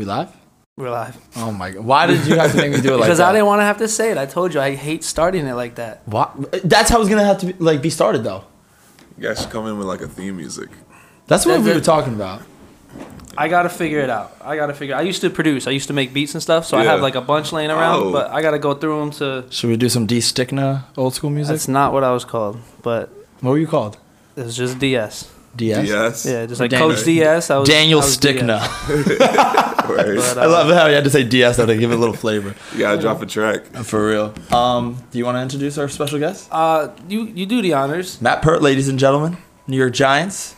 we live? We're live. Oh my god! Why did you have to make me do it like Because that? I didn't want to have to say it. I told you I hate starting it like that. What? That's how it's gonna have to be, like be started though. You guys should come in with like a theme music. That's what That's we it. were talking about. I gotta figure it out. I gotta figure. I used to produce. I used to make beats and stuff. So I have like a bunch laying around, Oh. but I gotta go through them to. Should we do some D Stickna old school music? That's not what I was called, but what were you called? it was just DS. DS. Yes. Yeah, just like Daniel- Coach DS. I was Daniel I was Stickna. Right. But, I uh, love how you had to say DS though to give it a little flavor. you gotta drop a track. For real. Um, do you want to introduce our special guest? Uh, you you do the honors. Matt Pert, ladies and gentlemen, New York Giants.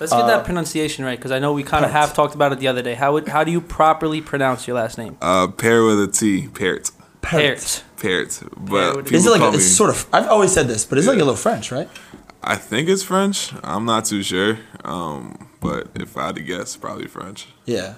Let's get Uh, that pronunciation right, because I know we kind of Pert. have talked about it the other day. How would how do you properly pronounce your last name? Uh, pair with a T. Parrot. Pert. Parrot. Pear But with a Is it like a, it's sort of? I've always said this, but it's like a little French, right? I think it's French. I'm not too sure. Um, but if I had to guess, probably French. Yeah.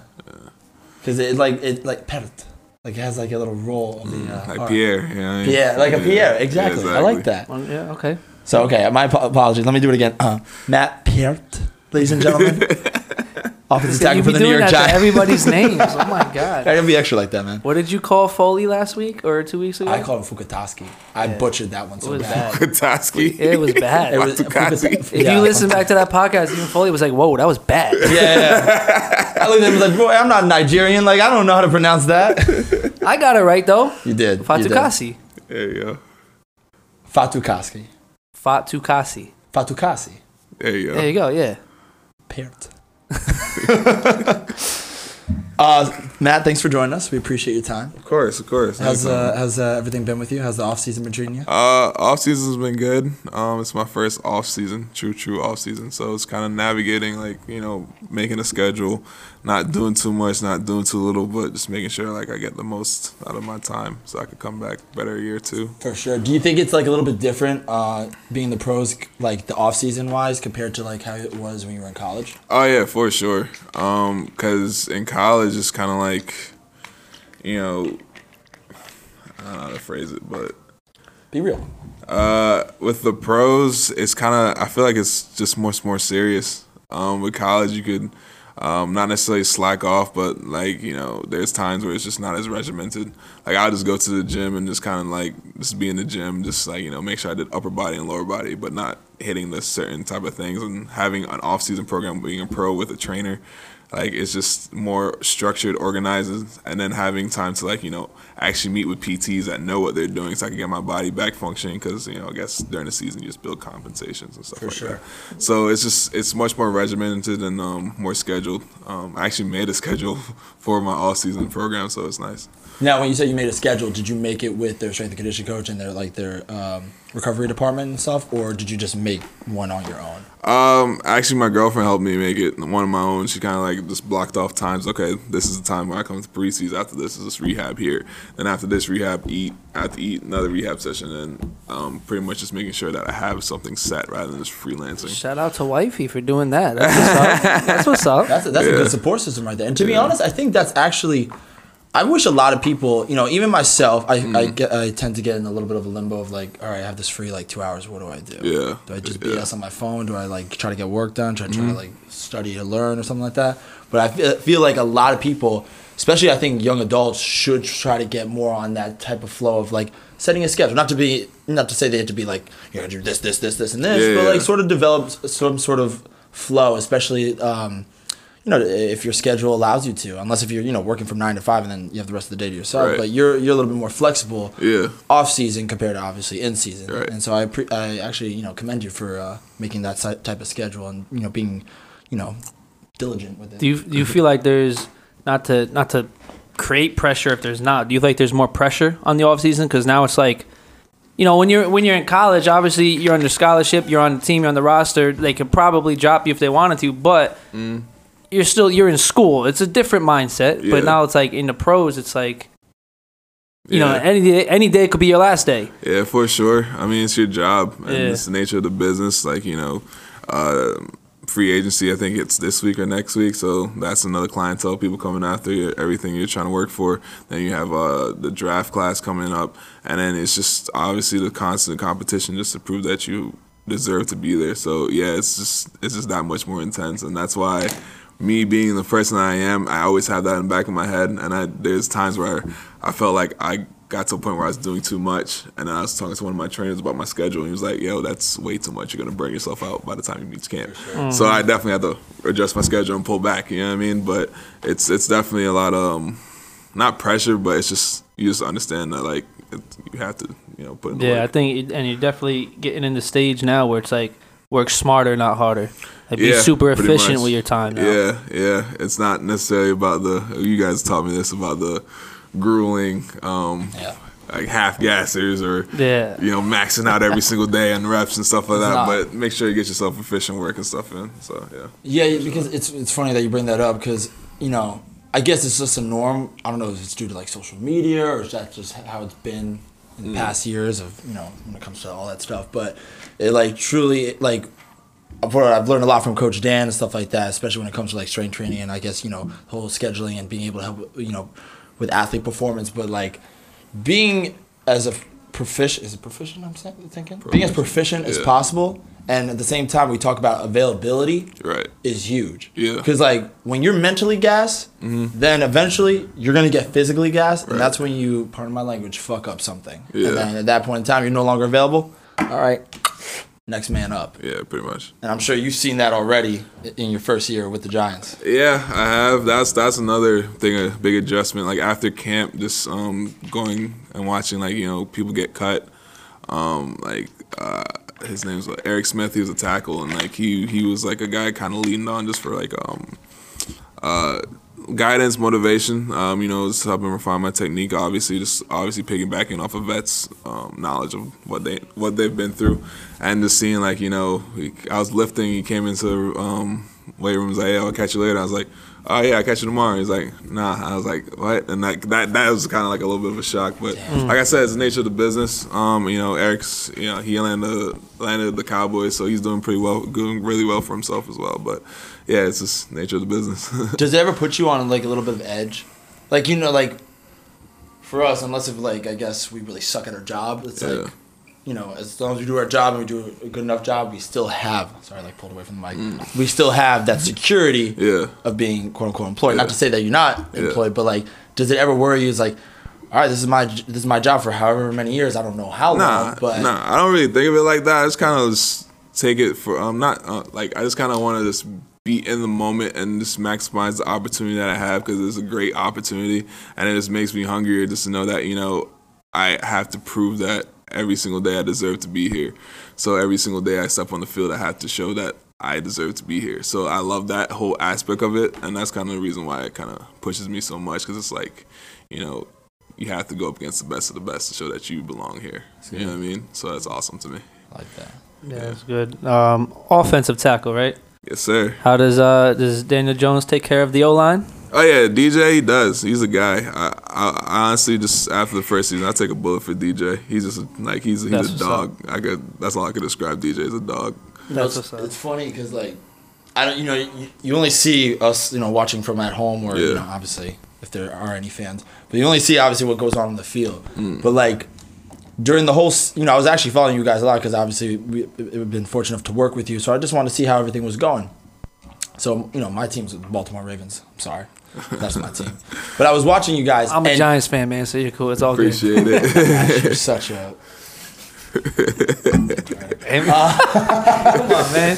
Because it like it like Pert, like it has like a little roll of the uh, Like R. Pierre. You know what Yeah, like a Yeah, Pierre. Exactly. I like that. Well, yeah. Okay. So okay, my apologies. Let me do it again. Uh, Matt Piert, ladies and gentlemen, offensive You tackle for the New doing York that to Giants. everybody's names. Oh my god. I god. gotta be extra like that, man. What did you call Foley last week or two weeks ago? I called him Fukutaski. I butchered that one it so was bad. bad. Kataski. It was bad. It was Fukutasi. If yeah. you listen back to that podcast, even Foley was like, "Whoa, that was bad." yeah, yeah. I looked at him and was like, bro, I'm not Nigerian. Like, I don't know how to pronounce that. I got it right though. You did. you did. Fatukasi. There you go. Fatukaski. Fatukasi. Fatukasi. There you go. There you go. Yeah. Piert. uh, Matt, thanks for joining us. We appreciate your time. Of course, of course. How's uh, how's uh, everything been with you? How's the off season been treating you? Uh, off season's been good. Um, it's my first off season, true, true off season. So it's kind of navigating, like you know, making a schedule, not doing too much, not doing too little, but just making sure like I get the most out of my time, so I could come back better a year two. For sure. Do you think it's like a little bit different uh, being the pros, like the off season wise, compared to like how it was when you were in college? Oh yeah, for sure. Um, cause in college it's kind of like, you know, I don't know how to phrase it, but Be real. Uh, with the pros, it's kind of I feel like it's just much more serious. Um, with college, you could um, not necessarily slack off, but like you know, there's times where it's just not as regimented. Like I'll just go to the gym and just kind of like just be in the gym, just like you know, make sure I did upper body and lower body, but not hitting the certain type of things. And having an off season program, being a pro with a trainer, like it's just more structured, organized, and then having time to like you know actually meet with PTs that know what they're doing, so I can get my body back functioning. Because you know, I guess during the season you just build compensations and stuff For like sure. that. So it's just it's much more regimented and um, more scheduled. Um, I actually made a schedule for my all season program, so it's nice. Now, when you say you made a schedule, did you make it with their strength and conditioning coach and their like their um, recovery department and stuff, or did you just make one on your own? Um, actually, my girlfriend helped me make it one of my own. She kind of like just blocked off times. Okay, this is the time when I come to preseason. After this is this rehab here. Then after this rehab, eat. I have to eat another rehab session, and um, pretty much just making sure that I have something set rather than just freelancing. Shout out to wifey for doing that. That's what's up. That's what's up. That's a, that's a good support system right there. And to be honest, I think that's actually. I wish a lot of people, you know, even myself, I, Mm-hmm. I get I tend to get in a little bit of a limbo of like, all right, I have this free like two hours. What do I do? Yeah. Do I just Yeah. Mm-hmm. BS on my phone? Do I like try to get work done? Try, try to like study to learn or something like that? But I feel, feel like a lot of people, especially I think young adults, should try to get more on that type of flow of like setting a schedule. Not to be, not to say they have to be like, you're gonna do this, this, this, this, and this, Yeah, but like sort of develop some sort of flow, especially. Um, you know, if your schedule allows you to, unless if you're, you know, working from nine to five and then you have the rest of the day to yourself. Right. But you're you're a little bit more flexible Yeah. off season compared to obviously in season. Right. And so I pre- I actually you know commend you for uh, making that si- type of schedule and you know being, you know, diligent with it. Do you do you feel like there's not to not to create pressure if there's not? Do you feel like there's more pressure on the off season because now it's like, you know, when you're when you're in college, obviously you're under scholarship, you're on the team, you're on the roster. They could probably drop you if they wanted to, but you're still you're in school. It's a different mindset. Yeah. But now it's like in the pros, it's like. You know, any day, any day could be your last day. Yeah, for sure. I mean, it's your job, and Yeah. it's the nature of the business. Like you know, uh, free agency. I think it's this week or next week. So that's another clientele, people coming after you, everything you're trying to work for. Then you have uh, the draft class coming up, and then it's just obviously the constant competition just to prove that you deserve to be there. So yeah, it's just it's just that much more intense, and that's why me being the person I am, I always have that in the back of my head. And I, there's times where I felt like I got to a point where I was doing too much. And I was talking to one of my trainers about my schedule, and he was like, "Yo, that's way too much. You're gonna burn yourself out by the time you meet camp." So I definitely had to adjust my schedule and pull back. You know what I mean? But it's it's definitely a lot of um, not pressure, but it's just you just understand that like it, you have to you know put in the Yeah, I think, and you're definitely getting in the stage now where it's like work smarter, not harder. Like be Yeah, super efficient much. with your time. Now. Yeah, yeah. It's not necessarily about the. You guys taught me this about the grueling, um, Yeah. like half gassers or Yeah. you know maxing out every single day on reps and stuff like that. not. But make sure you get yourself efficient work and stuff in. So yeah. Yeah, because it's it's funny that you bring that up because you know I guess it's just a norm. I don't know if it's due to like social media or is that just how it's been in the past years of you know when it comes to all that stuff. But it like truly like I've learned, I've learned a lot from Coach Dan and stuff like that, especially when it comes to like strength training and I guess you know whole scheduling and being able to help you know with athlete performance. But like being as a proficient is it proficient? I'm saying, thinking being as proficient as possible, and at the same time we talk about availability Right. is huge. Yeah. Because like when you're mentally gassed, mm-hmm. then eventually you're gonna get physically gassed, and that's when you, pardon my language, fuck up something. Yeah. And then at that point in time, you're no longer available. All right, next man up. Yeah, pretty much. And I'm sure you've seen that already in your first year with the Giants. Yeah, I have. That's that's another thing, a big adjustment. Like after camp, just um, going and watching like you know people get cut. Um, like uh, his name's Eric Smith. He was a tackle, and like he he was like a guy kind of leaned on just for like um, uh, guidance, motivation. Um, you know, just helping refine my technique. Obviously, just obviously piggybacking off of vets' um, knowledge of what they what they've been through, and just seeing like you know, I was lifting. He came into um, weight room. Was like, "Yeah, I'll catch you later." I was like, "Oh yeah, I'll catch you tomorrow." He's like, "Nah." I was like, "What?" And that that that was kind of like a little bit of a shock. But like I said, it's the nature of the business. Um, you know, Eric's you know he landed landed the Cowboys, so he's doing pretty well, doing really well for himself as well. But yeah, it's just nature of the business. Does it ever put you on like a little bit of edge? Like you know, like for us, unless if like I guess we really suck at our job, it's Yeah. like you know, as long as we do our job and we do a good enough job, we still have. Sorry, I like pulled away from the mic. We still have that security Yeah. of being quote unquote employed. Not to say that you're not Yeah. employed, but like, does it ever worry you? It's like, all right, this is my this is my job for however many years. I don't know how Nah, long, but nah, I don't really think of it like that. I just kind of take it for. I'm not uh, like I just kind of want to just be in the moment and just maximize the opportunity that I have because it's a great opportunity, and it just makes me hungrier just to know that you know I have to prove that every single day I deserve to be here. So every single day I step on the field, I have to show that I deserve to be here. So I love that whole aspect of it, and that's kind of the reason why it kind of pushes me so much because it's like, you know, you have to go up against the best of the best to show that you belong here. You know what I mean? So that's awesome to me. I like that. Yeah, that's good. Um, offensive tackle, right? Yes, sir. How does uh does Daniel Jones take care of the O line? Oh yeah, DJ he does. He's a guy. I, I, I honestly just after the first season, I take a bullet for DJ. He's just a, like he's he's That's a what's dog. I could that's all I could describe DJ as a dog. You know, That's it's, what's up. it's funny because like I don't, you know, you, you only see us, you know, watching from at home, or you know, obviously if there are any fans, but you only see obviously what goes on in the field. Mm. But like during the whole, you know, I was actually following you guys a lot because obviously we, we've been fortunate enough to work with you, so I just wanted to see how everything was going. So you know, my team's the Baltimore Ravens. I'm sorry, that's my team. But I was watching you guys. I'm a Giants fan, man, so you're cool. It's all good. Appreciate it. You're such a Come on, man.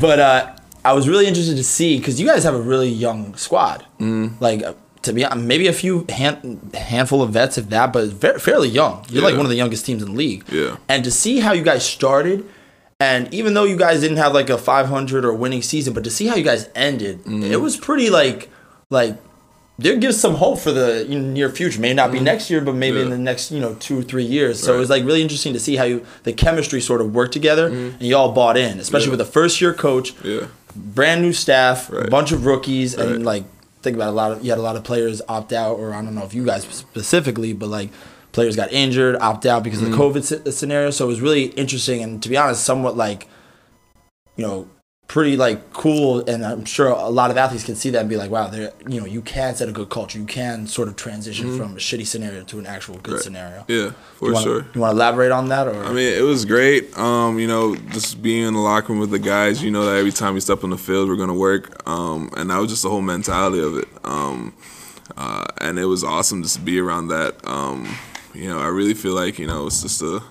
But uh, I was really interested to see because you guys have a really young squad. Mm. Like uh, to be honest, maybe a few hand, handful of vets, if that, but very, fairly young. You're like one of the youngest teams in the league. Yeah. And to see how you guys started, and even though you guys didn't have like a 500 or winning season, but to see how you guys ended, mm-hmm. it was pretty like like. There gives some hope for the near future. May not be mm-hmm. next year, but maybe in the next, you know, two or three years. So it was like really interesting to see how you the chemistry sort of worked together, mm-hmm. and you all bought in, especially Yeah. with a first year coach, yeah. brand new staff, a bunch of rookies, Right. and like think about a lot of you had a lot of players opt out, or I don't know if you guys specifically, but like players got injured, opt out because of the COVID sce- scenario. So it was really interesting, and to be honest, somewhat like you know pretty like cool, and I'm sure a lot of athletes can see that and be like, wow, there, you know, you can set a good culture. You can sort of transition from a shitty scenario to an actual good Right. scenario. Yeah, for you wanna, sure. You want to elaborate on that, or I mean, it was great. Um, you know, just being in the locker room with the guys, you know that every time we step on the field, we're gonna work. Um, and that was just the whole mentality of it. Um, uh, and it was awesome just to be around that. Um, you know, I really feel like you know it's just a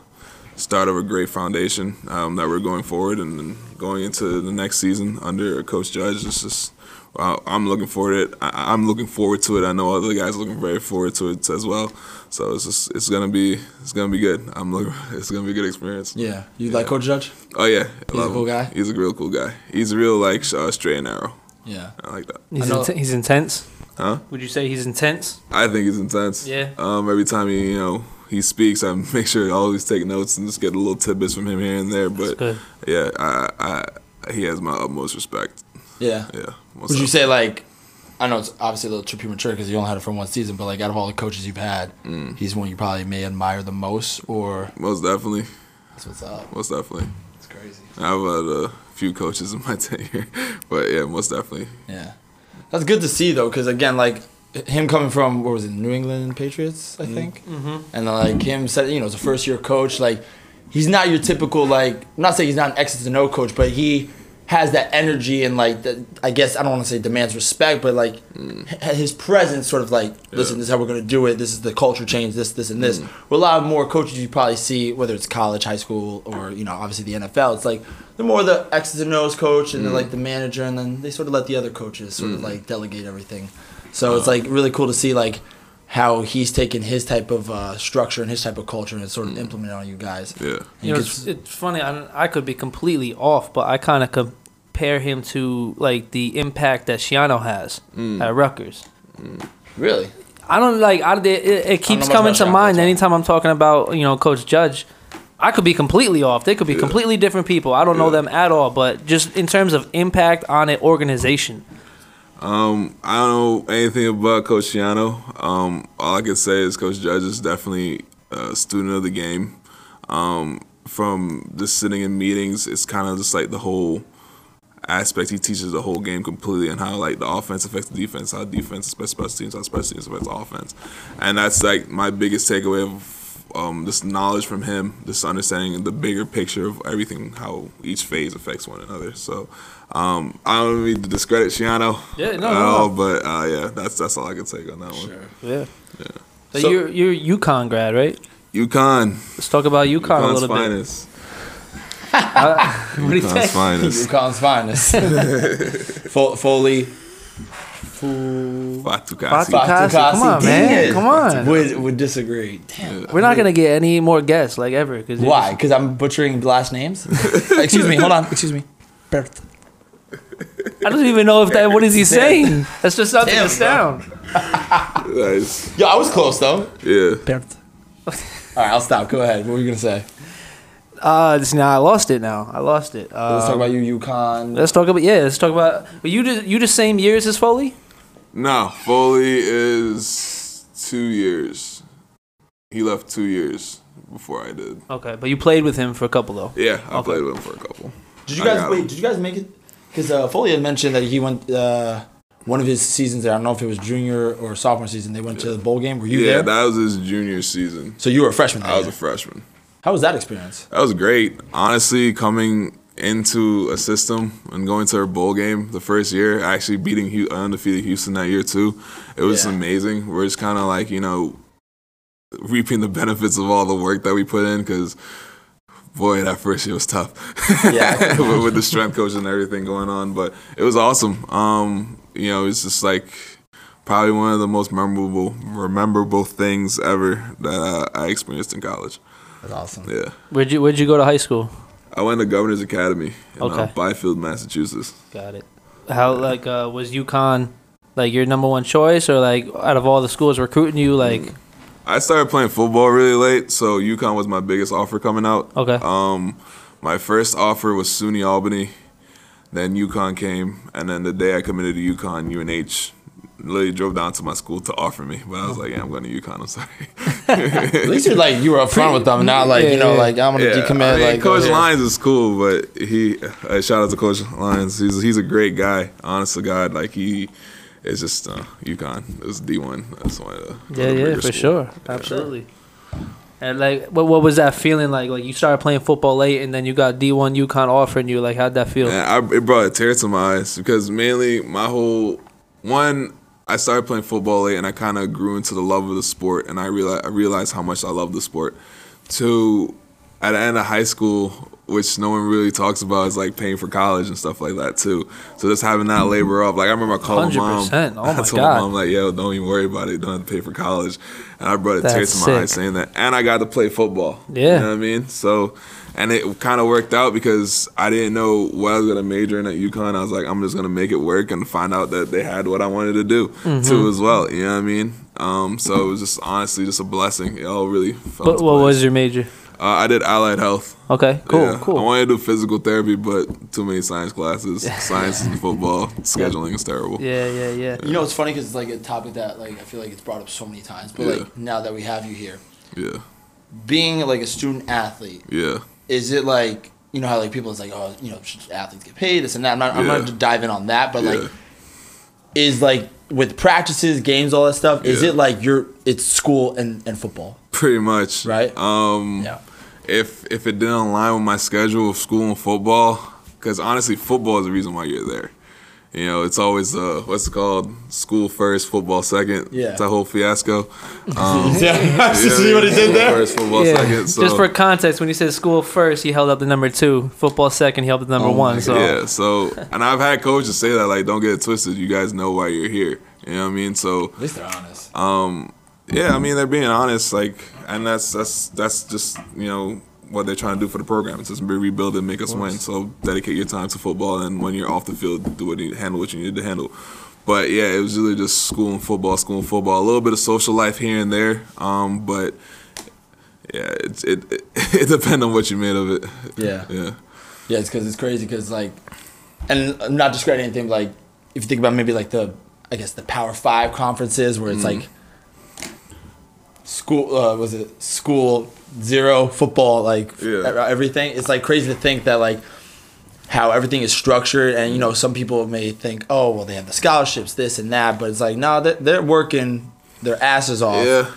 start of a great foundation um, that we're going forward and, going into the next season under Coach Judge. It's just. Uh, I'm looking forward to it. I, I'm looking forward to it. I know other guys are looking very forward to it as well. So it's just it's gonna be it's gonna be good. I'm looking. It's gonna be a good experience. yeah, you like Coach Judge? Oh yeah, I a cool him. guy? He's a real cool guy. He's a real like uh, straight and narrow. Yeah. I like that. He's I know- he's intense. Huh? Would you say he's intense? I think he's intense. Yeah. Um, every time he you know he speaks, I make sure I always take notes and just get a little tidbits from him here and there. But good. yeah, I, I he has my utmost respect. Yeah. Yeah. most Would you say like? I know it's obviously a little too premature because you only had it for one season, but like out of all the coaches you've had, Mm. he's one you probably may admire the most, or most definitely, that's what's up. most definitely. It's crazy. I've had a few coaches in my tenure, but yeah, most definitely. Yeah, that's good to see though, because again, like him coming from what was it, New England Patriots, I think, mm-hmm. and like him said, you know, as a first year coach, like he's not your typical like. I'm not saying he's not an X's and O coach, but he has that energy and like the, I guess I don't want to say demands respect, but like mm. h- his presence sort of like, listen, this is how we're gonna do it. This is the culture change. This, this, and this. Mm. Where a lot of more coaches you probably see, whether it's college, high school, or you know, obviously the NFL, it's like they're more the X's and O's coach, and they're mm. like the manager, and then they sort of let the other coaches sort of like delegate everything. So it's uh. like really cool to see like how he's taken his type of uh, structure and his type of culture and sort of mm. implemented on you guys. Yeah. You know, it's, it's funny. I, I could be completely off, but I kind of compare him to like the impact that Schiano has mm. at Rutgers. Mm. really? I don't like. I, it, it keeps much coming to Schiano, mind anytime I'm talking about you know Coach Judge. I could be completely off. They could be completely different people. I don't know them at all. But just in terms of impact on an organization, Um, I don't know anything about Coach. Um, all I can say is Coach Judge is definitely a student of the game. Um, from just sitting in meetings, it's kind of just like the whole aspect. He teaches the whole game completely and how like the offense affects the defense, how defense affects special teams, how special teams affects offense, and that's like my biggest takeaway of um, this knowledge from him, this understanding the bigger picture of everything, how each phase affects one another. So um, I don't mean to discredit Schiano Yeah, no, at no, all, no. but uh, yeah, that's that's all I can take on that one. yeah. So, So- you're you're UConn grad, right? UConn, Let's talk about UConn a little finest. bit. What do you UConn's think? finest. UConn's finest. Fo- Foley. Fu- Fatukasi. Fatu- Kasi, come on, man, it. come on. Would, would disagree. Damn. We're not gonna get any more guests like ever. Cause Why? Because I'm butchering last names? Excuse me. Hold on. Excuse me. Bert. Just- I don't even know if that. What is he saying? That's just something Damn, to sound. Nice. Yo, I was close though. Yeah. Bert. All right, I'll stop. Go ahead. What were you gonna say? Uh, just now I lost it. Now I lost it. Uh, Let's talk about you, UConn. Let's talk about yeah. Let's talk about. But you just you the same years as Foley? No, Foley is two years. He left two years before I did. Okay, but you played with him for a couple though. Yeah, I Okay. played with him for a couple. Did you guys wait? him. Did you guys make it? Because uh, Foley had mentioned that he went uh, one of his seasons there. I don't know if it was junior or sophomore season. They went to the bowl game. Were you yeah, there? that was his junior season. so you were a freshman. I was there. a freshman. How was that experience? That was great. Honestly, coming into a system and going to a bowl game the first year, actually beating undefeated Houston that year too, it was Yeah. amazing. We're just kind of like you know reaping the benefits of all the work that we put in because. Boy, that first year was tough. Yeah. with, with the strength coach and everything going on, but it was awesome. Um, you know, it's just like probably one of the most memorable, rememberable things ever that uh, I experienced in college. That's awesome. Yeah. Where'd you Where'd you go to high school? I went to Governor's Academy in uh, Byfield, Massachusetts. Got it. How like uh, was UConn like your number one choice or like out of all the schools recruiting you like I started playing football really late, so UConn was my biggest offer coming out. okay Um, my first offer was SUNY Albany, then UConn came, and then the day I committed to UConn, UNH literally drove down to my school to offer me, but I was like, yeah, I'm going to UConn. I'm sorry. At least you're like you were upfront with them, not like you know, Yeah, like I'm gonna Yeah, decommit. I mean, like Coach here. Lyons is cool, but he uh, shout out to Coach Lyons. He's he's a great guy. Honest to God, like he is just uh, UConn. It's D one. That's one of the one Yeah, of the yeah, for schools. sure, absolutely. And like, what what was that feeling like? Like you started playing football late, and then you got D one UConn offering you. Like, how'd that feel? And I, it brought a tear to my eyes because mainly my whole one. I started playing football late, and I kind of grew into the love of the sport, and I realized I realized how much I love the sport. To at the end of high school, which no one really talks about, is like paying for college and stuff like that too. So just having that labor of like I remember calling mom. 100%. Oh I my told God. mom like, "Yo, don't even worry about it. Don't have to pay for college." And I brought a tear to my sick. eyes saying that, and I got to play football. Yeah. you know what I mean. So, and it kind of worked out because I didn't know what I was gonna major in at UConn. I was like, I'm just gonna make it work and find out that they had what I wanted to do Mm-hmm. too as well. You know what I mean? Um, so it was just honestly just a blessing. It all really. Fell What, what place. was your major? Uh, I did allied health. Okay, cool, Yeah. I cool. wanted to do physical therapy, but too many science classes. science and football scheduling is terrible. Yeah, yeah, yeah. You know, it's funny because it's like a topic that like I feel like it's brought up so many times. But Yeah. like now that we have you here, Yeah, being like a student athlete, yeah, is it like you know how like people is like oh you know athletes get paid this and that. I'm not I'm not to dive in on that, but yeah. like is like with practices, games, all that stuff. Is Yeah. it like you're it's school and and football, Pretty much. right? Um, yeah. If if it didn't align with my schedule of school and football, because honestly, football is the reason why you're there. You know, it's always uh, what's it called? School first, football second. Yeah. it's a whole fiasco. Um, Yeah, you see know what he did School there? First, football Yeah. second. So, Just for context, when he said school first, he held up the number two. Football second, he held up the number Oh my one. So yeah, so and I've had coaches say that like, don't get it twisted. You guys know why you're here. You know what I mean? So At least they're honest. Um, yeah, I mean they're being honest, like, and that's that's that's just you know what they're trying to do for the program. It's just be rebuild and make us win. So dedicate your time to football, and when you're off the field, do what you handle what you need to handle. But yeah, it was really just school and football, school and football. A little bit of social life here and there, um, but yeah, it it it, it depends on what you made of it. Yeah. Yeah, Yeah, it's because it's crazy because like, and I'm not discrediting anything. Like, if you think about maybe like the, I guess the Power Five conferences where it's like, school uh, was it school zero football like Yeah. everything. It's like crazy to think that like how everything is structured and you know some people may think oh well they have the scholarships this and that but it's like no they're, they're working their asses off Yeah.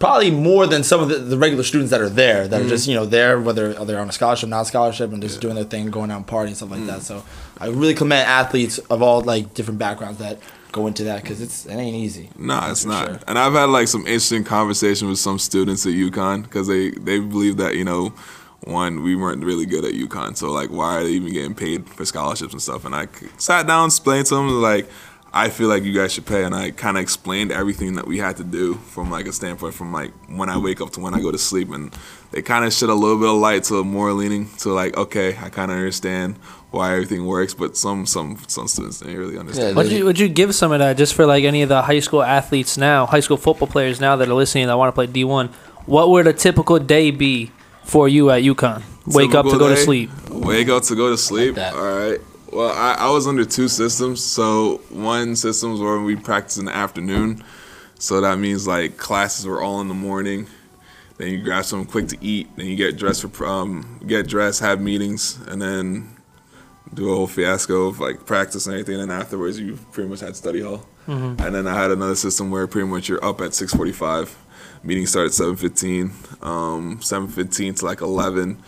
probably more than some of the, the regular students that are there Mm-hmm. that are just you know there whether they're on a scholarship not scholarship and just doing their thing going out and partying stuff like Mm. that so i really commend athletes of all like different backgrounds that go into that because it's it ain't easy Nah, it's not. sure. And I've had like some interesting conversation with some students at UConn because they they believe that you know, one we weren't really good at UConn, so like why are they even getting paid for scholarships and stuff? And I sat down, explained to them like. I feel like you guys should pay, and I kind of explained everything that we had to do from like a standpoint from like when I wake up to when I go to sleep, and they kind of shed a little bit of light to more leaning to like, okay, I kind of understand why everything works, but some some some students didn't really understand. Yeah, Would you would you give some of that just for like any of the high school athletes now, high school football players now that are listening that want to play D one? What would a typical day be for you at UConn? Wake up to Typical go to sleep. Wake up to go to sleep. that. All right. Well, I, I was under two systems. So one system was where we practice in the afternoon. So that means like classes were all in the morning. Then you grab something quick to eat. Then you get dressed for um get dressed, have meetings, and then do a whole fiasco of like practice and everything. And afterwards, you pretty much had study hall. And then I had another system where pretty much you're up at six forty five. Meeting start at seven fifteen. Um, seven fifteen to like eleven.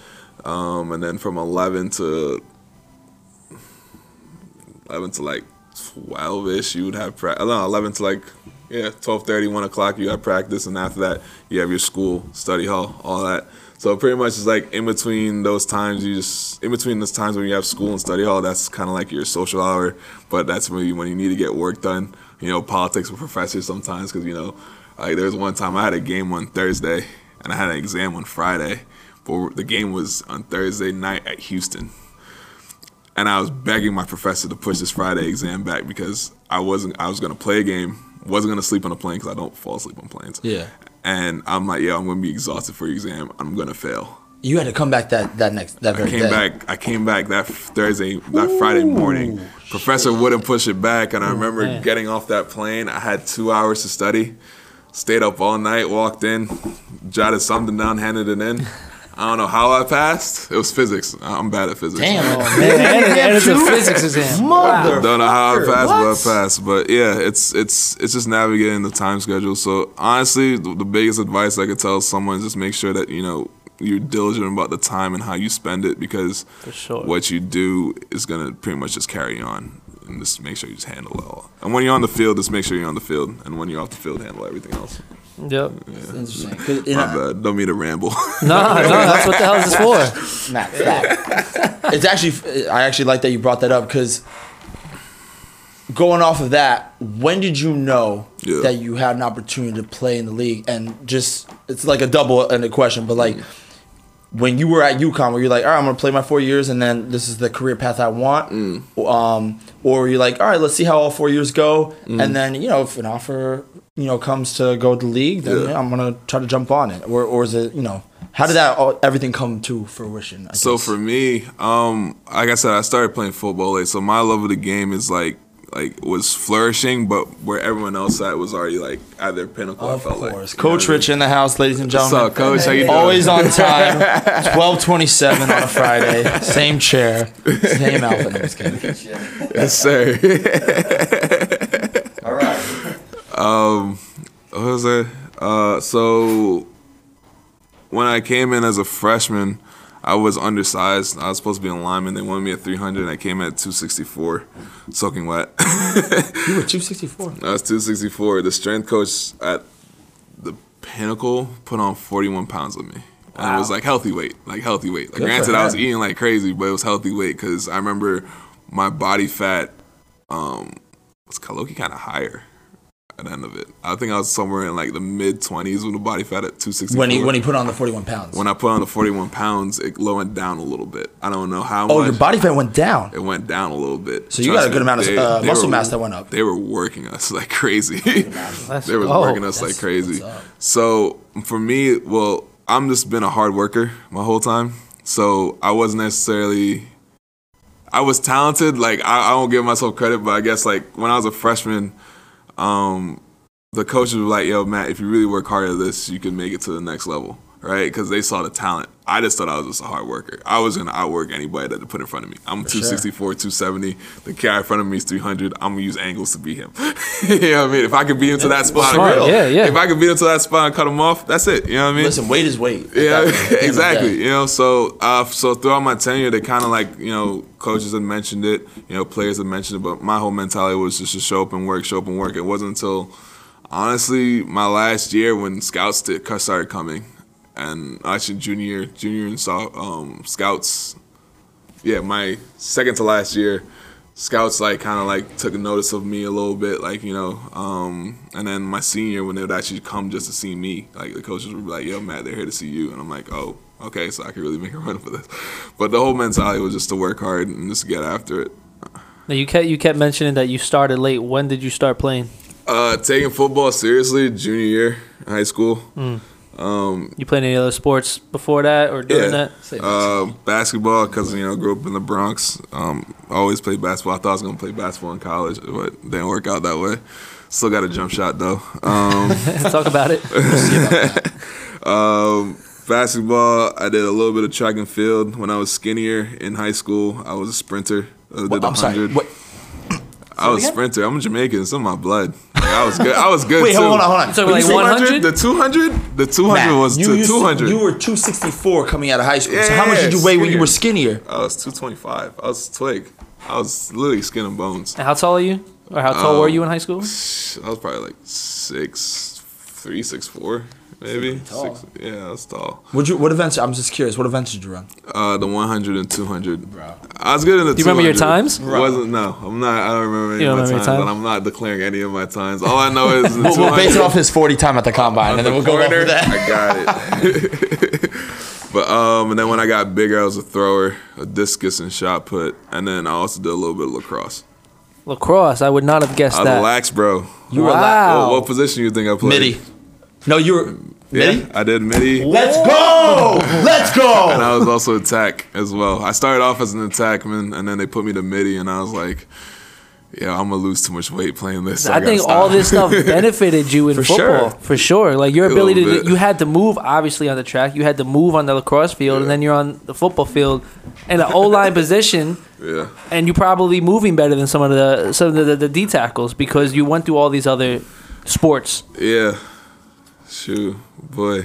Um, and then from 11 to 11 to like 12 ish, you would have practice. No, 11 to like, yeah, 12 1 o'clock, you have practice. And after that, you have your school, study hall, all that. So pretty much it's like in between those times, you just, in between those times when you have school and study hall, that's kind of like your social hour. But that's when you, when you need to get work done. You know, politics with professors sometimes because, you know, like there was one time I had a game on Thursday and I had an exam on Friday. But the game was on Thursday night at Houston and I was begging my professor to push this Friday exam back because I wasn't. I was gonna play a game, wasn't gonna sleep on a plane because I don't fall asleep on planes. Yeah. And I'm like, yeah, I'm gonna be exhausted for your exam. I'm gonna fail. You had to come back that that next that very I came day. back. I came back that Thursday, that Friday morning. Professor wouldn't push it back, and I oh, remember man. getting off that plane. I had two hours to study. Stayed up all night. Walked in, jotted something down, handed it in. I don't know how I passed. It was physics. I'm bad at physics. Damn, oh, Man, and, and it's a physics exam. Mother- Don't know how I passed, what? but I passed. But yeah, it's it's it's just navigating the time schedule. So honestly, the, the biggest advice I could tell someone is just make sure that you know you're diligent about the time and how you spend it because sure. what you do is gonna pretty much just carry on. And just make sure you just handle it all. And when you're on the field, just make sure you're on the field. And when you're off the field, handle everything else. Yep. Interesting. 'Cause, you My know, bad. Don't mean to ramble. No, no, that's what the hell is this for? Matt, stop. it's actually I actually like that you brought that up because going off of that, when did you know Yeah. that you had an opportunity to play in the league? And just it's like a double ended question, but like when you were at UConn, where you're like, all right, I'm gonna play my four years, and then this is the career path I want, um, or you're like, all right, let's see how all four years go, and then you know if an offer you know comes to go to the league, then Yeah. yeah, I'm gonna try to jump on it, or or is it you know how did that all, everything come to fruition? I So for me, um, like I said, I started playing football late. So my love of the game is like like was flourishing, but where everyone else at was already like at their pinnacle. I Of felt course. like Coach what I mean? Rich in the house, ladies and What's gentlemen. up, Coach? How you doing? Always on time. Twelve twenty seven on a Friday. Same chair. Same outfit. No, just kidding. yes, sir. All right. Um, what was it? Uh, so when I came in as a freshman, I was undersized. I was supposed to be a lineman. They wanted me at 300, and I came at 264, soaking wet. You were two sixty four. I was 264. The strength coach at the Pinnacle put on 41 pounds of me. And it was like healthy weight, like healthy weight. Like Good granted, I was eating like crazy, but it was healthy weight because I remember my body fat um, was Kaloki kind of higher at the end of it. I think I was somewhere in like the mid 20s with the body fat at 264. When he when he put on the forty one pounds. When I put on the 41 pounds, it lowered down a little bit. I don't know how oh, much. your body fat went down. It went down a little bit. So you Trust got a good me, amount of, uh, muscle mass that went up. They were working us like crazy. They were go. working us like crazy. So for me, well, I'm just been a hard worker my whole time. So I wasn't necessarily. I was talented. Like I, I don't give myself credit, but I guess like when I was a freshman, um, the coaches were like, "Yo, Matt, if you really work hard at this, you can make it to the next level." Right? Because they saw the talent. I just thought I was just a hard worker. I was gonna outwork anybody that they put in front of me. I'm 264, 270. The guy in front of me is 300. I'm gonna use angles to beat him. you know what I mean? If I could beat him to that spot, Smart, yeah, yeah. If I could beat him to that spot and cut him off, that's it. You know what I mean? Listen, weight is weight. Yeah, that point, at the end of the exactly. You know, so uh, so throughout my tenure, they kind of like you know coaches had mentioned it, you know players had mentioned it, but my whole mentality was just to show up and work, show up and work. It wasn't until honestly my last year when scouts did, started coming, and actually junior junior and um, scouts. Yeah, my second to last year, scouts like kind of like took notice of me a little bit, like you know, um, and then my senior when they would actually come just to see me, like the coaches would be like, "Yo, Matt, they're here to see you," and I'm like, "Oh, okay, so I can really make a run for this." But the whole mentality was just to work hard and just get after it. Now you kept you kept mentioning that you started late. When did you start playing? Uh, taking football seriously, junior year, in high school. You played any other sports before that or during Yeah. that? Uh, basketball, because you know, grew up in the Bronx. Um, always played basketball. I thought I was gonna play basketball in college, but didn't work out that way. Still got a jump shot though. Um, Talk about it. um, basketball, I did a little bit of track and field when I was skinnier in high school. I was a sprinter. I did Well, I'm sorry. 100. What? I was again? sprinter. I'm a Jamaican. It's in my blood. Like, I was good. I was good Wait, too. hold on, hold on. So When like you 100? The 200? The 200 Matt, was you to used to- 200. you were 264 coming out of high school. so Yeah, how much did you weigh when you were skinnier? I was 225. I was twig. I was literally skin and bones. And how tall are you? Or how tall Um, were you in high school? I was probably like six, three, six, four, maybe. Six, yeah, I was tall. Would you? What events? I'm just curious. What events did you run? Uh, the 100 and 200. Bro. I was good in the Do you remember your 200. times? Wasn't no. I'm not. I don't remember any You of don't my remember times, your and? I'm not declaring any of my times. All I know is the We'll, we'll base it 200 off his 40 time at the combine, on and then we'll go corner. over that. I got it. but um, and then when I got bigger, I was a thrower, a discus and shot put, and then I also did a little bit of lacrosse. Lacrosse. I would not have guessed I that. a lax bro. You were Wow. What, what position you think I played? Midi. No, you were. Yeah, Midi? I did midi. Let's go! Let's go! And! I was also attack as well. I started off as an attackman, and then they put me to midi, and I was like, "Yeah, I'm gonna lose too much weight playing this." so I gotta think all this stuff benefited you in For football sure. for sure. Like your ability to, you had to move obviously on the track, you had to move on the lacrosse field, and then you're on the football field in an O line position, yeah, and you're probably moving better than some of the some of the, the, the D tackles because you went through all these other sports. yeah. Shoot, boy.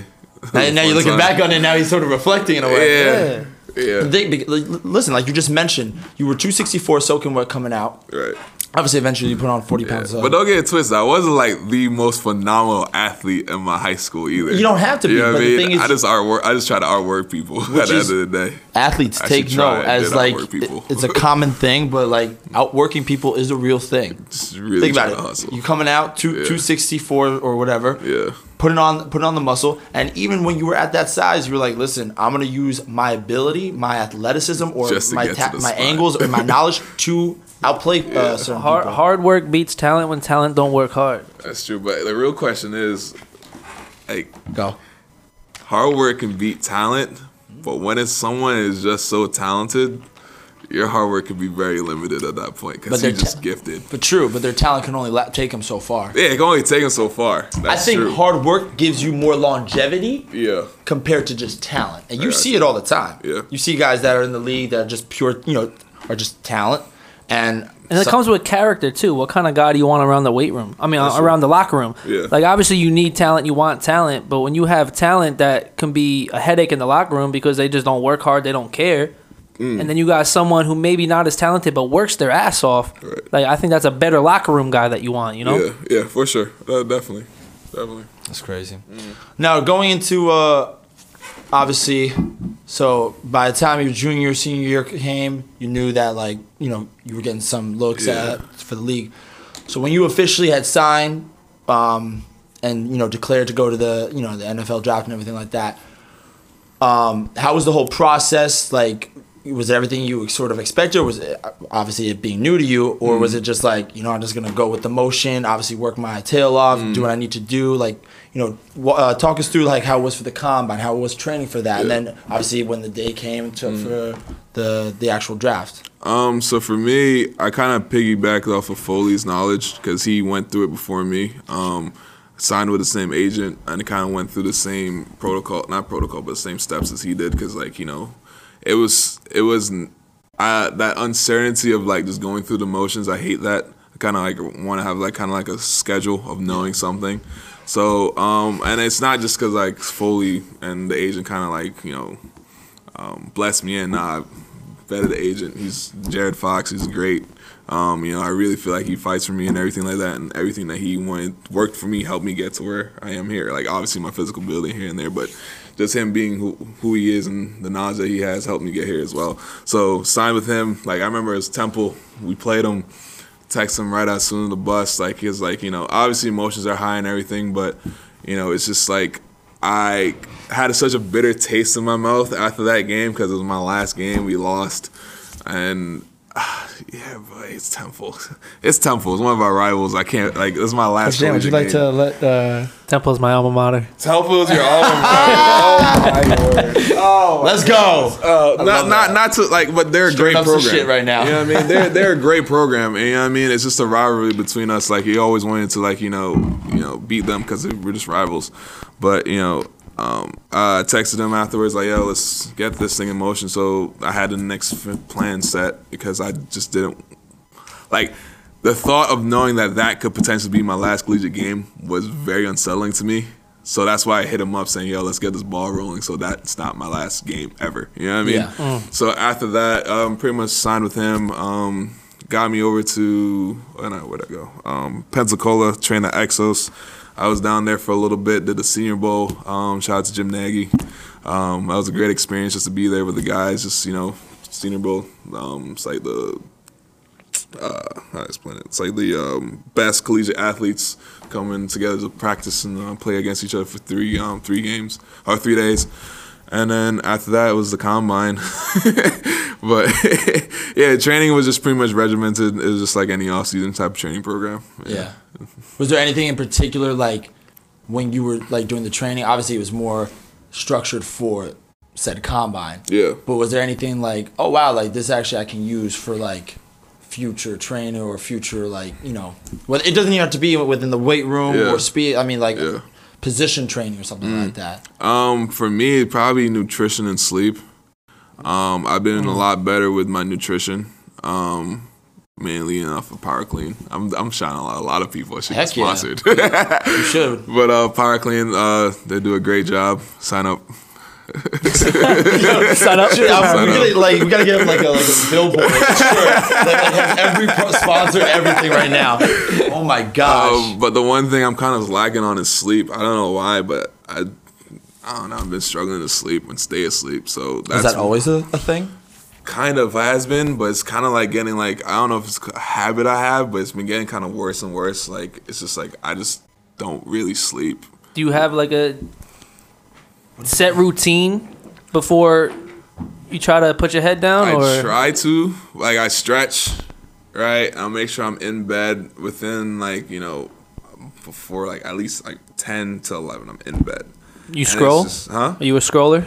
Now, now you're looking back on it. Now he's sort of reflecting in a way. Yeah, yeah, The thing- like, listen, like you just mentioned, you were 264 soaking wet coming out. right. Obviously, eventually you put on 40 Yeah. pounds. But don't get it twisted. I wasn't like the most phenomenal athlete in my high school either. You don't have to be, You know I the mean? thing is- I just outwork. I just try to outwork people at the end of the day. athletes I take note as like it's a common thing, but like outworking people is a real thing. Really Think about it. You coming out two, Yeah. 264 or whatever. yeah, putting on putting on the muscle and even when you were at that size you were like listen i'm going to use my ability my athleticism or my ta- my spot. angles or my knowledge to outplay uh, certain Hard people. hard work beats talent when talent don't work hard. that's true. But the real question is, like, go hard work can beat talent, but when it's someone is just so talented, your hard work can be very limited at that point because they're you're just ta- gifted. but true but their talent can only la- take them so far Yeah, it can only take them so far. That's i think true. hard work gives you more longevity Yeah, compared to just talent and you Yeah, see it all the time Yeah. you see guys that are in the league that are just pure you know are just talent and And it some- comes with character too. What kind of guy do you want around the weight room? I mean, That's around the locker room. Yeah. Like obviously you need talent, you want talent, but when you have talent that can be a headache in the locker room because they just don't work hard, they don't care. Mm. And then you got someone who maybe not as talented but works their ass off. Right. Like I think that's a better locker room guy that you want, you know? yeah, yeah, for sure. Uh, definitely, definitely. That's crazy. Now going into uh, obviously, so by the time your junior senior year came, you knew that like you know you were getting some looks Yeah. at for the league. So when you officially had signed, um, and you know declared to go to the you know the NFL draft and everything like that, um, how was the whole process like? Was everything you sort of expected? Or was it obviously it being new to you, or was it just like you know I'm just gonna go with the motion, obviously work my tail off, do what I need to do, like you know uh, talk us through like how it was for the combine, how it was training for that, and then obviously when the day came to for the the actual draft. Um, so for me, I kind of piggybacked off of Foley's knowledge because he went through it before me. Um, signed with the same agent and kind of went through the same protocol, not protocol, but the same steps as he did. Because like you know, it was it was I, that uncertainty of like just going through the motions. I hate that. I kind of like want to have like kind of like a schedule of knowing something. So um, and it's not just because like Foley and the agent kind of like you know um, blessed me in. Nah, I vetted the agent. He's Jared Fox. He's great. Um, you know, I really feel like he fights for me and everything like that, and everything that he wanted worked for me, helped me get to where I am here. Like obviously my physical building here and there, but just him being who who he is and the knowledge that he has helped me get here as well. So signed with him. Like I remember his Temple, we played him. Text him right out soon on the bus. Like he was like, you know, obviously emotions are high and everything, but you know, it's just like I had such a bitter taste in my mouth after that game because it was my last game. We lost, and yeah, boy, it's Temple. It's Temple. It's one of our rivals. I can't like. This is my last. Jam, would you like game. to let? Uh, Temple's my alma mater. Temple is your alma mater. oh my word. Oh, let's go. uh, not not that. not to like, but they're a Stirring great program shit right now. You know what I mean? They're they're a great program, and you know what I mean. It's just a rivalry between us. Like he always wanted to like you know you know beat them because we're just rivals, but you know. Um, I texted him afterwards like, "Yo, let's get this thing in motion." So I had the next plan set because I just didn't like the thought of knowing that that could potentially be my last collegiate game was very unsettling to me. So that's why I hit him up saying, "Yo, let's get this ball rolling." So that's not my last game ever. You know what I mean? Yeah. So after that, um, pretty much signed with him. Um, got me over to where'd I go? Um, Pensacola, trained at Exos. I was down there for a little bit. Did the Senior Bowl. Um, shout out to Jim Nagy. Um, that was a great experience just to be there with the guys. Just you know, Senior Bowl. Um, it's like the uh, how to explain it? It's like the um, best collegiate athletes coming together to practice and uh, play against each other for three um, three games or three days. And then after that, it was the combine. but yeah, training was just pretty much regimented. It was just like any off season type of training program. Yeah. Was there anything in particular like when you were like doing the training? Obviously, it was more structured for said combine. Yeah. But was there anything like, oh wow, like this actually I can use for like future training or future like you know, well it doesn't even have to be within the weight room Yeah. or speed. I mean like Yeah. Mm. position training or something like that. Um, for me, probably nutrition and sleep. Um, I've been a lot better with my nutrition. Um, mainly enough of Power Clean. I'm I'm shining a lot, a lot of people. I should Heck get yeah. sponsored. You should. but uh, Power Clean, uh, they do a great job. Sign up. Sign up. Yeah, we up. gotta, like we gotta get him like a like a billboard shirt that like, has every pro- sponsor and everything right now. Oh my gosh! Um, but the one thing I'm kind of lacking on is sleep. I don't know why, but I, I don't know. I've been struggling to sleep and stay asleep. So that's Is that always a, a thing? kind of has been, but it's kind of like getting like I don't know if it's a habit I have, but it's been getting kind of worse and worse. Like it's just like I just don't really sleep. Do you have like a set routine before you try to put your head down, I or try to like I stretch, right? I'll make sure I'm in bed within like you know before like at least like ten to eleven. I'm in bed. You it's scroll? just- huh? Are you a scroller?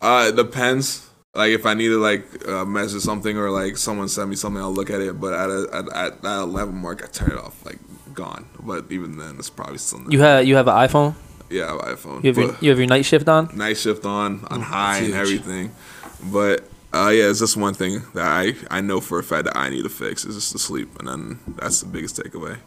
Uh, it depends. Like if I need to like uh, measure something or like someone send me something, I'll look at it. But at a, at, at that eleven mark, I turn it off, like gone. But even then, it's probably still You have you have an iPhone. Yeah, I have an iPhone. You have your you have your night shift on. night shift on on high and everything. But uh, yeah, it's just one thing that I I know for a fact that I need to fix is just the sleep, and then that's the biggest takeaway.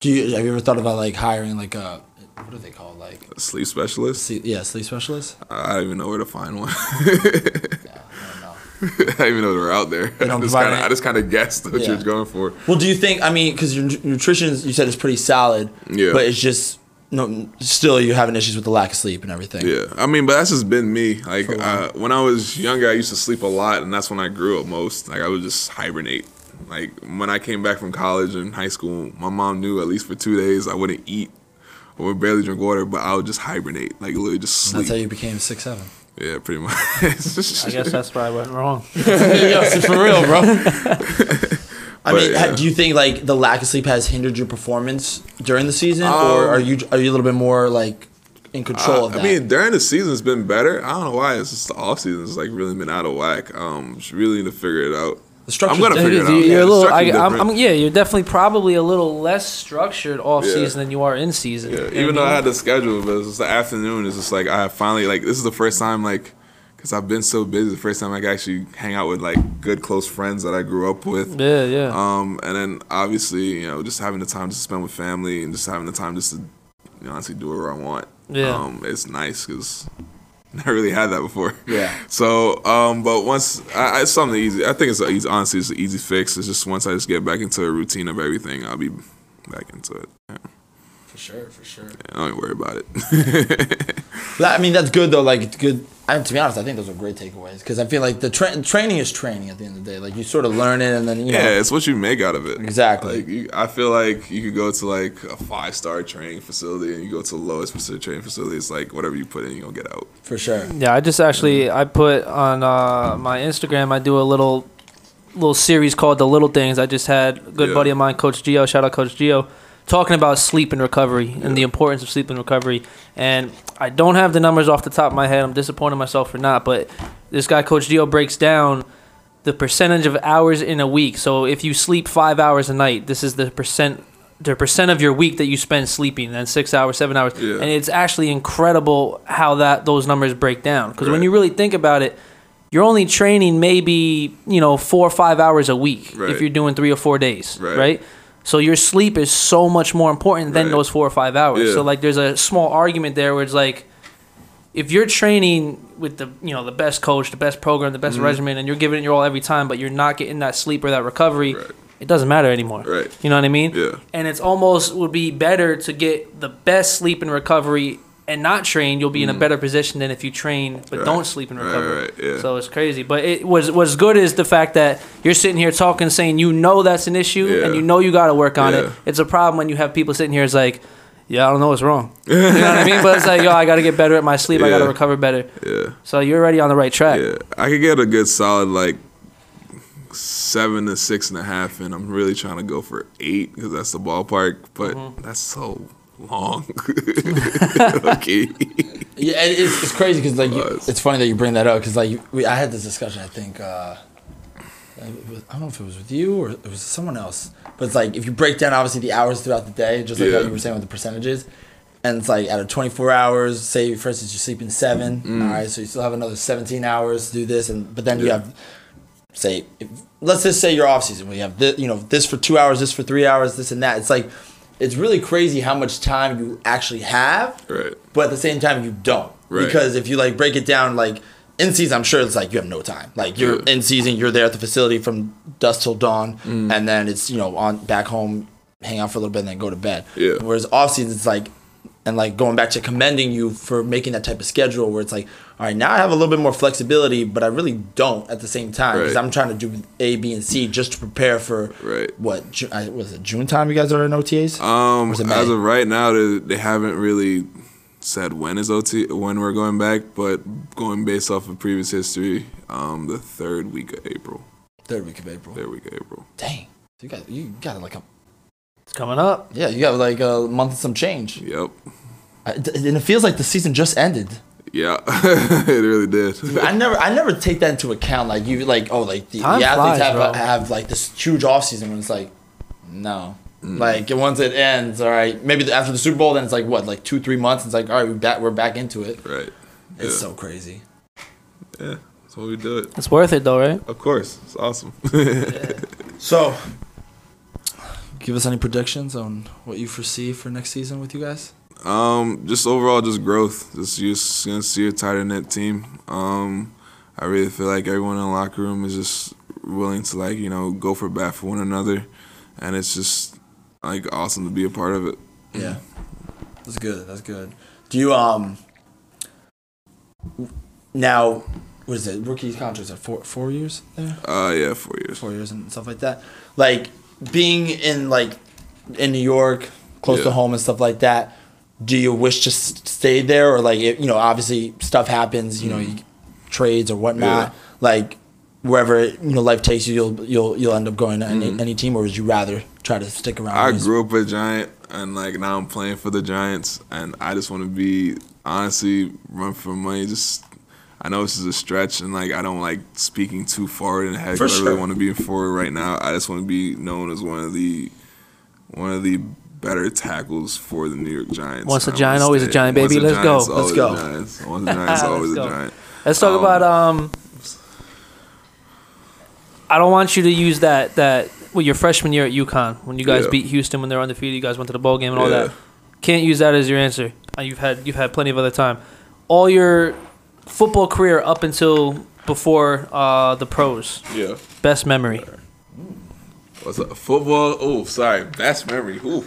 Do you have you ever thought about like hiring like a what do they call it? like A sleep specialist. sleep, yeah sleep specialist? I don't even know where to find one. Yeah, I don't know. I even know they're out there. don't I just kinda, I just kind of guessed what Yeah. you're going for. Well, do you think? I mean, because your nutrition is- you said is pretty solid, Yeah. but it's just no. Still, you're having issues with the lack of sleep and everything. Yeah, I mean, but that's just been me. Like For a while. uh, when I was younger, I used to sleep a lot, and that's when I grew up most. Like I would just hibernate. Like when I came back from college and high school, my mom knew at least for two days I wouldn't eat or would barely drink water, but I would just hibernate, like literally just sleep. That's how you became six seven. yeah, pretty much. I guess that's where I went wrong. yeah, for real, bro. I But, mean, yeah. do you think like the lack of sleep has hindered your performance during the season, or Um, are you are you a little bit more like in control Uh, of that? I mean, during the season, it's been better. I don't know why. It's just the off season. It's like really been out of whack. Um, just really need to figure it out. The structure's I'm gonna figure it out. You're Yeah, a little, I, I'm. I'm, yeah, you're definitely probably a little less structured off Yeah. season than you are in season. Yeah, You know even though I had the schedule, but it's just the afternoon. It's just like I finally like this is the first time like because I've been so busy. The first time I can actually hang out with like good close friends that I grew up with. yeah, yeah. Um, and then obviously you know just having the time to spend with family and just having the time just to you know, honestly do whatever I want. Yeah. Um, it's nice because I never really had that before. Yeah. So, um, but once I, I, it's something easy. I think it's a easy, honestly, it's an easy fix. It's just once I just get back into a routine of everything, I'll be back into it. Yeah, for sure, for sure. I don't even worry about it. I mean, that's good though. Like, it's good. I, to be honest, I think those are great takeaways because I feel like the tra- training is training at the end of the day. Like, you sort of learn it, and then you know. Yeah, it's what you make out of it. Exactly. Like you, I feel like you could go to like a five star training facility and you go to the lowest facility training facility. It's like whatever you put in, you gonna get out. for sure. Yeah, I just actually I put on uh, my Instagram. I do a little little series called "The Little Things." I just had a good Yeah. buddy of mine, Coach Gio. Shout out, Coach Gio, talking about sleep and recovery and the importance of sleep and recovery. And I don't have the numbers off the top of my head. I'm disappointed in myself for not. But this guy, Coach Gio, breaks down the percentage of hours in a week. So if you sleep five hours a night, this is the percent. The percent of your week that you spend sleeping, then six hours, seven hours, Yeah. and it's actually incredible how that those numbers break down. Because when you really think about it, you're only training maybe you know four or five hours a week Right. if you're doing three or four days, Right. right? So your sleep is so much more important than Right. those four or five hours. Yeah. So like, there's a small argument there where it's like, if you're training with the you know the best coach, the best program, the best Mm-hmm. regimen, and you're giving it your all every time, but you're not getting that sleep or that recovery, Right. it doesn't matter anymore. Right. You know what I mean? Yeah. And it's almost would be better to get the best sleep and recovery and not train. You'll be in a better position than if you train but Mm. Right. don't sleep and recover. right, yeah. So it's crazy. But it was what's good is the fact that you're sitting here talking, saying you know that's an issue and you know you got to work on it. It's a problem when you have people sitting here. It's like. Yeah, I don't know what's wrong. You know what I mean? But it's like, yo, I got to get better at my sleep. I got to recover better. Yeah. So you're already on the right track. Yeah, I could get a good solid like seven to six and a half, and I'm really trying to go for eight because that's the ballpark. But Mm-hmm. that's so long. okay. Yeah, it- it's, it's crazy because like you, it's funny that you bring that up because like we, I had this discussion. I think uh, I don't know if it was with you or it was someone else, but it's like if you break down obviously the hours throughout the day, just like Yeah. you were saying with the percentages, and it's like out of twenty four hours, say for instance you're sleeping seven, Mm. all right, so you still have another seventeen hours to do this, and but then you have say if, let's just say your off season we have this, you know this for two hours, this for three hours, this and that. It's like it's really crazy how much time you actually have Right. but at the same time you don't Right. because if you like break it down like in season i'm sure it's like you have no time like you're Yeah. in season you're there at the facility from dusk till dawn Mm. and then it's you know on back home hang out for a little bit and then go to bed Yeah. whereas off season it's like and like going back to commending you for making that type of schedule where it's like all right now i have a little bit more flexibility but i really don't at the same time because Right. i'm trying to do a b and c just to prepare for Right. what I- was it june time you guys are in OTAs Um, Or is it as of right now, they, they haven't really said when is OT when we're going back, but going based off of previous history, um, the third week of April. third week of april Third week of April. dang you got you got like a It's coming up. Yeah, you got like a month and some change. Yep. I- And it feels like the season just ended. Yeah, it really did. I never, I never take that into account. Like you, like oh, like the, the athletes flies, have bro. have like this huge off season when it's like, no, Mm. like once it ends, all right. Maybe the- after the Super Bowl, then it's like what, like two, three months. It's like all right, we back, we're back into it. Right. It's Yeah. so crazy. Yeah, that's why we do it. It's worth it though, right? Of course, it's awesome. So, give us any predictions on what you foresee for next season with you guys. Um, just overall, just growth. Just you just gonna see a tighter knit team. Um, I really feel like everyone in the locker room is just willing to like you know go for bat for one another, and it's just like awesome to be a part of it. Yeah, that's good. That's good. Do you um now? What is it? Rookie contracts are four four years there, Uh, yeah, four years. four years and stuff like that. Like being in like in New York, close to home and stuff like that. Do you wish to s- stay there, or like it, you know, obviously stuff happens, you know, you, trades or whatnot. Mm. Yeah. Like wherever you know life takes you, you'll you'll you'll end up going to any, Mhm. any team, or would you rather try to stick around? I grew up a Giant, and like now I'm playing for the Giants, and I just want to be honestly run for money. Just I know this is a stretch, and like I don't like speaking too far in the head. For 'cause I sure. really want to be forward right now. I just want to be known as one of the one of the better tackles for the New York Giants. Once a Giant, always a Giant, baby. a Let's go. Let's go. Giants. Once a Giants, Let's always a. Giant. Let's talk Um, about um. I don't want you to use that that well your freshman year at UConn when you guys Yeah. beat Houston when they were undefeated. You guys went to the bowl game and all Yeah. that. Can't use that as your answer. You've had you've had plenty of other time. All your football career up until before uh, the pros. Yeah. Best memory. What's up? Football? Oh, sorry. Best memory. Ooh.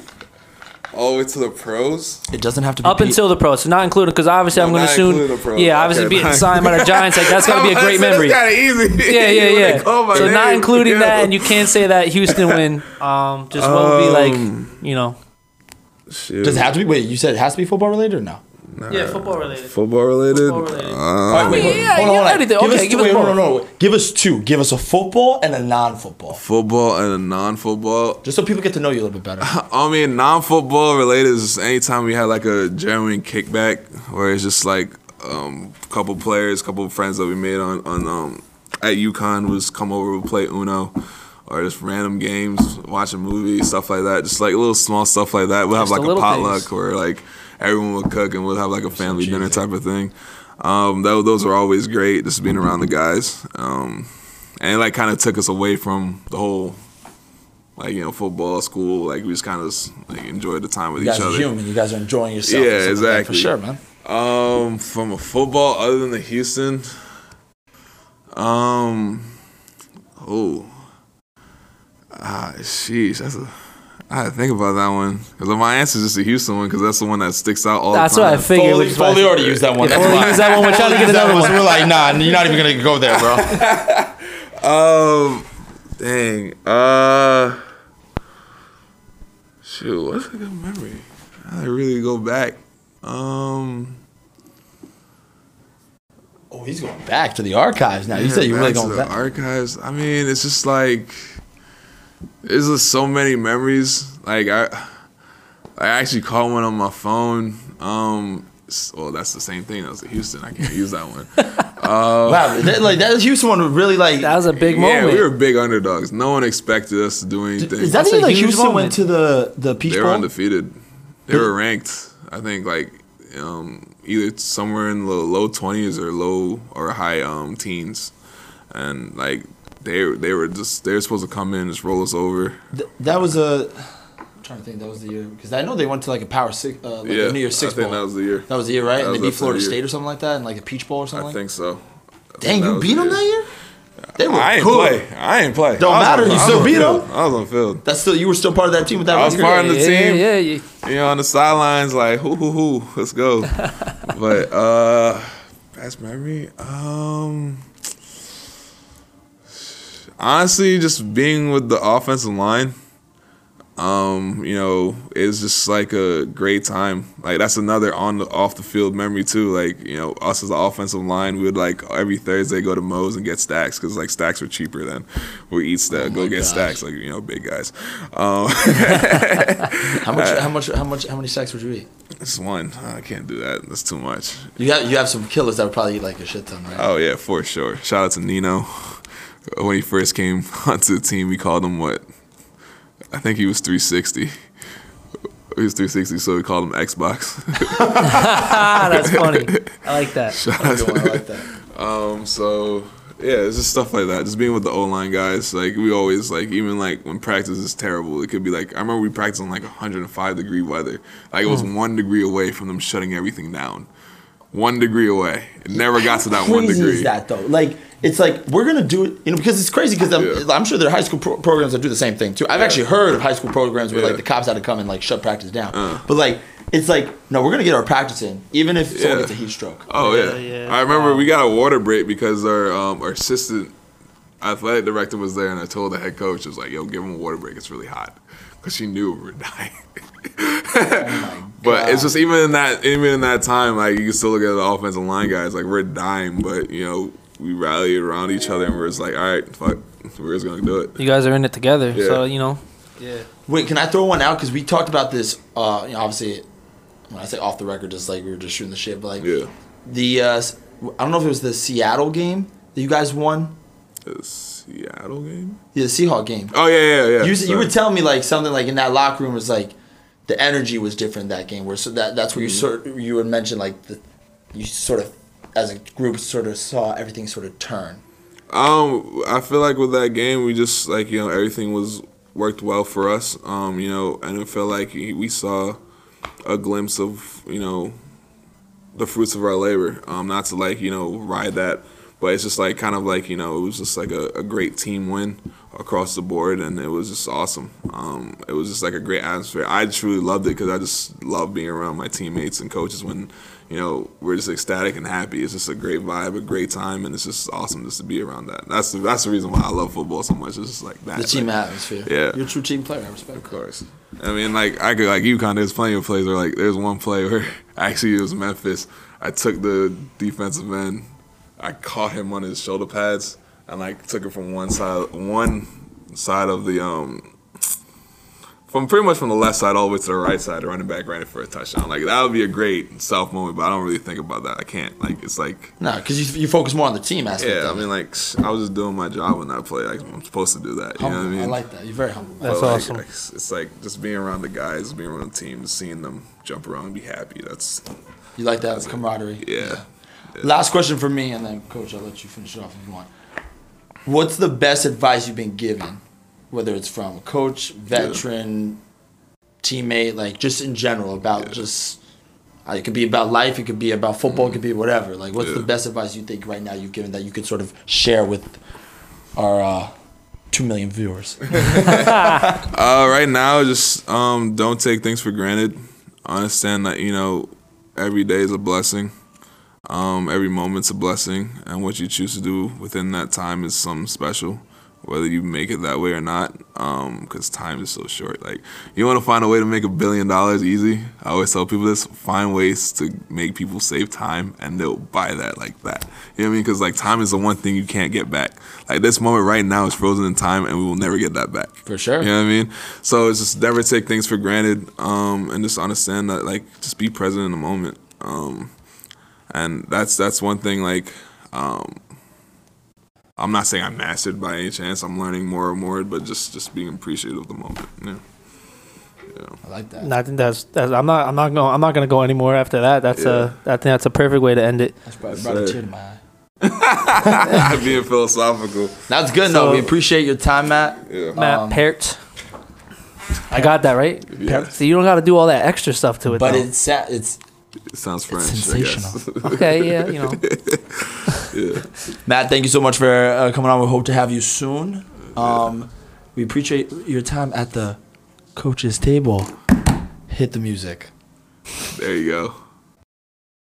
All the way to the pros. It doesn't have to be Up Pete- until the pros, so not including because obviously I'm going to soon. pros. Yeah, obviously Okay, being not- signed by the Giants, like that's got to be a great memory. That's easy. Yeah, yeah, yeah. call my So not including yeah. that, and you can't say that Houston win. Um, just what would be like, Um, you know? Shoot. Does it have to be? Wait, you said it has to be football related or no? Yeah, football related. Football related? Football related. Um, All right, wait, yeah, hold on, yeah, hold on. anything. Give Okay, us give wait, us no, no, no. Give us two. Give us a football and a non-football, football and a non-football. just so people get to know you a little bit better. I mean, non-football related is anytime we had like a genuine kickback, where it's just like um, a couple players, a couple friends that we made on on um, at UConn was come over, we play Uno, or just random games, watch a movie, stuff like that. Just like little small stuff like that. We'll have Just the like a little potluck things. where like everyone would cook and we'll have like a family dinner type of thing. Um, that, those are always great, just being around the guys. Um, and it like kind of took us away from the whole like you know football school like we just kind of like enjoyed the time with You guys each are other human. You guys are enjoying yourself. Yeah, exactly. For sure, man. um from a football other than the houston um oh ah sheesh that's a I had to think about that one because my answer is just the Houston one because that's the one that sticks out all That's the what time. I figured. Foley, which why I Foley said- already used that one. Yeah, That's Foley why. used that one. We're trying to get Foley used that another one, one. So we're like, nah, you're not even gonna go there, bro. Um, dang. Uh, shoot, what's a good memory? I really go back. Um, oh, he's going back to the archives now. You said you're yeah, really back to the back. archives. I mean, it's just like there's just so many memories. Like I, I actually caught one on my phone. Um, well, that's the same thing. That was the Houston. I can't use that one. wow, that, like that Houston one really like. That was a big yeah, moment. we were big underdogs. No one expected us to do anything. is that That's the like Houston moment. went to the the Peach they were Bowl? undefeated. They were ranked. I think like um, either somewhere in the low twenties or low or high um, teens, and like they they were just they were supposed to come in and just roll us over. Th- that was a. I'm trying to think. That was the year because I know they went to like a Power Six, uh, like yeah, a New Year's Six I think Bowl. that was the year. That was the year, right? That And they beat Florida the year. State or something like that, and like a Peach Bowl or something. I like think so. I Dang, think you beat the them that year? They were I ain't cool. play. I ain't play. Don't matter, on- you still on beat them. I was on field. That's still you were still part of that team with that. I was record? part of the yeah, team. Yeah, yeah. You know, on the sidelines, like hoo hoo hoo, let's go. but uh, best memory, um, honestly, just being with the offensive line. Um, you know, it's just like a great time. Like that's another on the off the field memory too. Like you know, us as the offensive line, we would like every Thursday go to Moe's and get stacks because like stacks were cheaper than we eat stack. go Oh my get gosh. stacks, like you know, big guys. Um, How much? How much? How much? How many stacks would you eat? It's one. I can't do that. That's too much. You have you have some killers that would probably eat like a shit ton, right? Oh yeah, for sure. Shout out to Nino. When he first came onto the team, we called him what? I think he was 360. He was 360, so we called him Xbox. That's funny. I like that. That's a I like that. um, so yeah, it's just stuff like that. Just being with the O line guys, like we always like even like when practice is terrible, it could be like I remember we practiced in like 105 degree weather. Like it was one degree away from them shutting everything down. One degree away. It never got to that How one crazy degree. is that though? Like it's like we're gonna do it, you know, because it's crazy. Because I'm, Yeah. I'm sure there are high school pro- programs that do the same thing too. I've actually heard of high school programs where Yeah. like the cops had to come and like shut practice down. Uh. But like it's like no, we're gonna get our practice in, even if someone Yeah. gets a heat stroke. Oh yeah, Yeah, yeah. I remember we got a water break because our um, our assistant athletic director was there, and I told the head coach, I was like, "Yo, give him a water break. It's really hot," because she knew we were dying. but it's just even in that even in that time, like you can still look at the offensive line guys, like we're dying, but you know we rallied around each other, and we're just like, "All right, fuck, we're just gonna do it." You guys are in it together, Yeah. so you know. Yeah. Wait, can I throw one out? Because we talked about this. Uh, you know, obviously, when I say off the record, just like we were just shooting the shit. But like Yeah, the, uh, s- I don't know if it was the Seattle game that you guys won. the Seattle game. Yeah, the Seahawk game. Oh yeah, yeah, yeah. You, you were telling me like something like in that locker room was like the energy was different that game. Where so that that's where you Mm-hmm. sort you would mention like the you sort of as a group sort of saw everything sort of turn. Um, I feel like with that game, we just like you know everything was worked well for us. Um, you know, and it felt like we saw a glimpse of you know the fruits of our labor. Um, not to like you know ride that, but it's just like kind of like you know it was just like a, a great team win across the board, and it was just awesome. Um, it was just like a great atmosphere. I truly loved it because I just love being around my teammates and coaches when you know we're just ecstatic and happy. It's just a great vibe, a great time, and it's just awesome just to be around that. That's the, that's the reason why I love football so much. It's just like that. The team like, atmosphere. Yeah. You're a true team player. I respect. of course. I mean, like I could like UConn. There's plenty of plays where like there's one play where actually it was Memphis. I took the defensive end, I caught him on his shoulder pads, and like took it from one side, one side of the um, from pretty much from the left side all the way to the right side. The running back ran it for a touchdown. Like that would be a great self moment, but I don't really think about that. I can't. Like it's like No, because you, you focus more on the team aspect. yeah. I of it. mean, like I was just doing my job when that play. Like I'm supposed to do that. You know what I mean? I like that. You're very humble. That's But, awesome. like, it's it's like just being around the guys, being around the team, seeing them jump around and be happy. That's You like that camaraderie. yeah. Last question for me, and then Coach, I'll let you finish it off if you want. What's the best advice you've been given, whether it's from a coach, veteran, teammate, like just in general about Yeah. just. Uh, it could be about life. It could be about football. It could be whatever. Like, what's the best advice you think right now you've given that you could sort of share with our uh, two million viewers? Uh, right now, just um, don't take things for granted. Understand that you know every day is a blessing. Um, every moment's a blessing, and what you choose to do within that time is something special. whether you make it that way or not, because time is so short. Like, you want to find a way to make a billion dollars easy. I always tell people this: find ways to make people save time, and they'll buy that like that. You know what I mean? Because like time is the one thing you can't get back. Like this moment right now is frozen in time, and we will never get that back. For sure. You know what I mean? So it's just never take things for granted, um, and just understand that like just be present in the moment. Um, and that's that's one thing like. Um, I'm not saying I'm mastered by any chance. I'm learning more and more, but just just being appreciative of the moment. Yeah. I like that. And I think that's, that's I'm not I'm not going I'm not gonna go anymore after that. That's a I think that's a perfect way to end it. That's brought, Yes, brought a tear to my eye. being philosophical. That's good. So- though. we appreciate your time, Matt. Yeah. Matt Um, Peart. I got that right. Yeah. So you don't got to do all that extra stuff to it. But though. it's it's It sounds French. sensational. I guess. okay. Yeah, you know. yeah. Matt. Thank you so much for uh, coming on. We hope to have you soon. Um, we appreciate your time at the coach's table. Hit the music. there you go.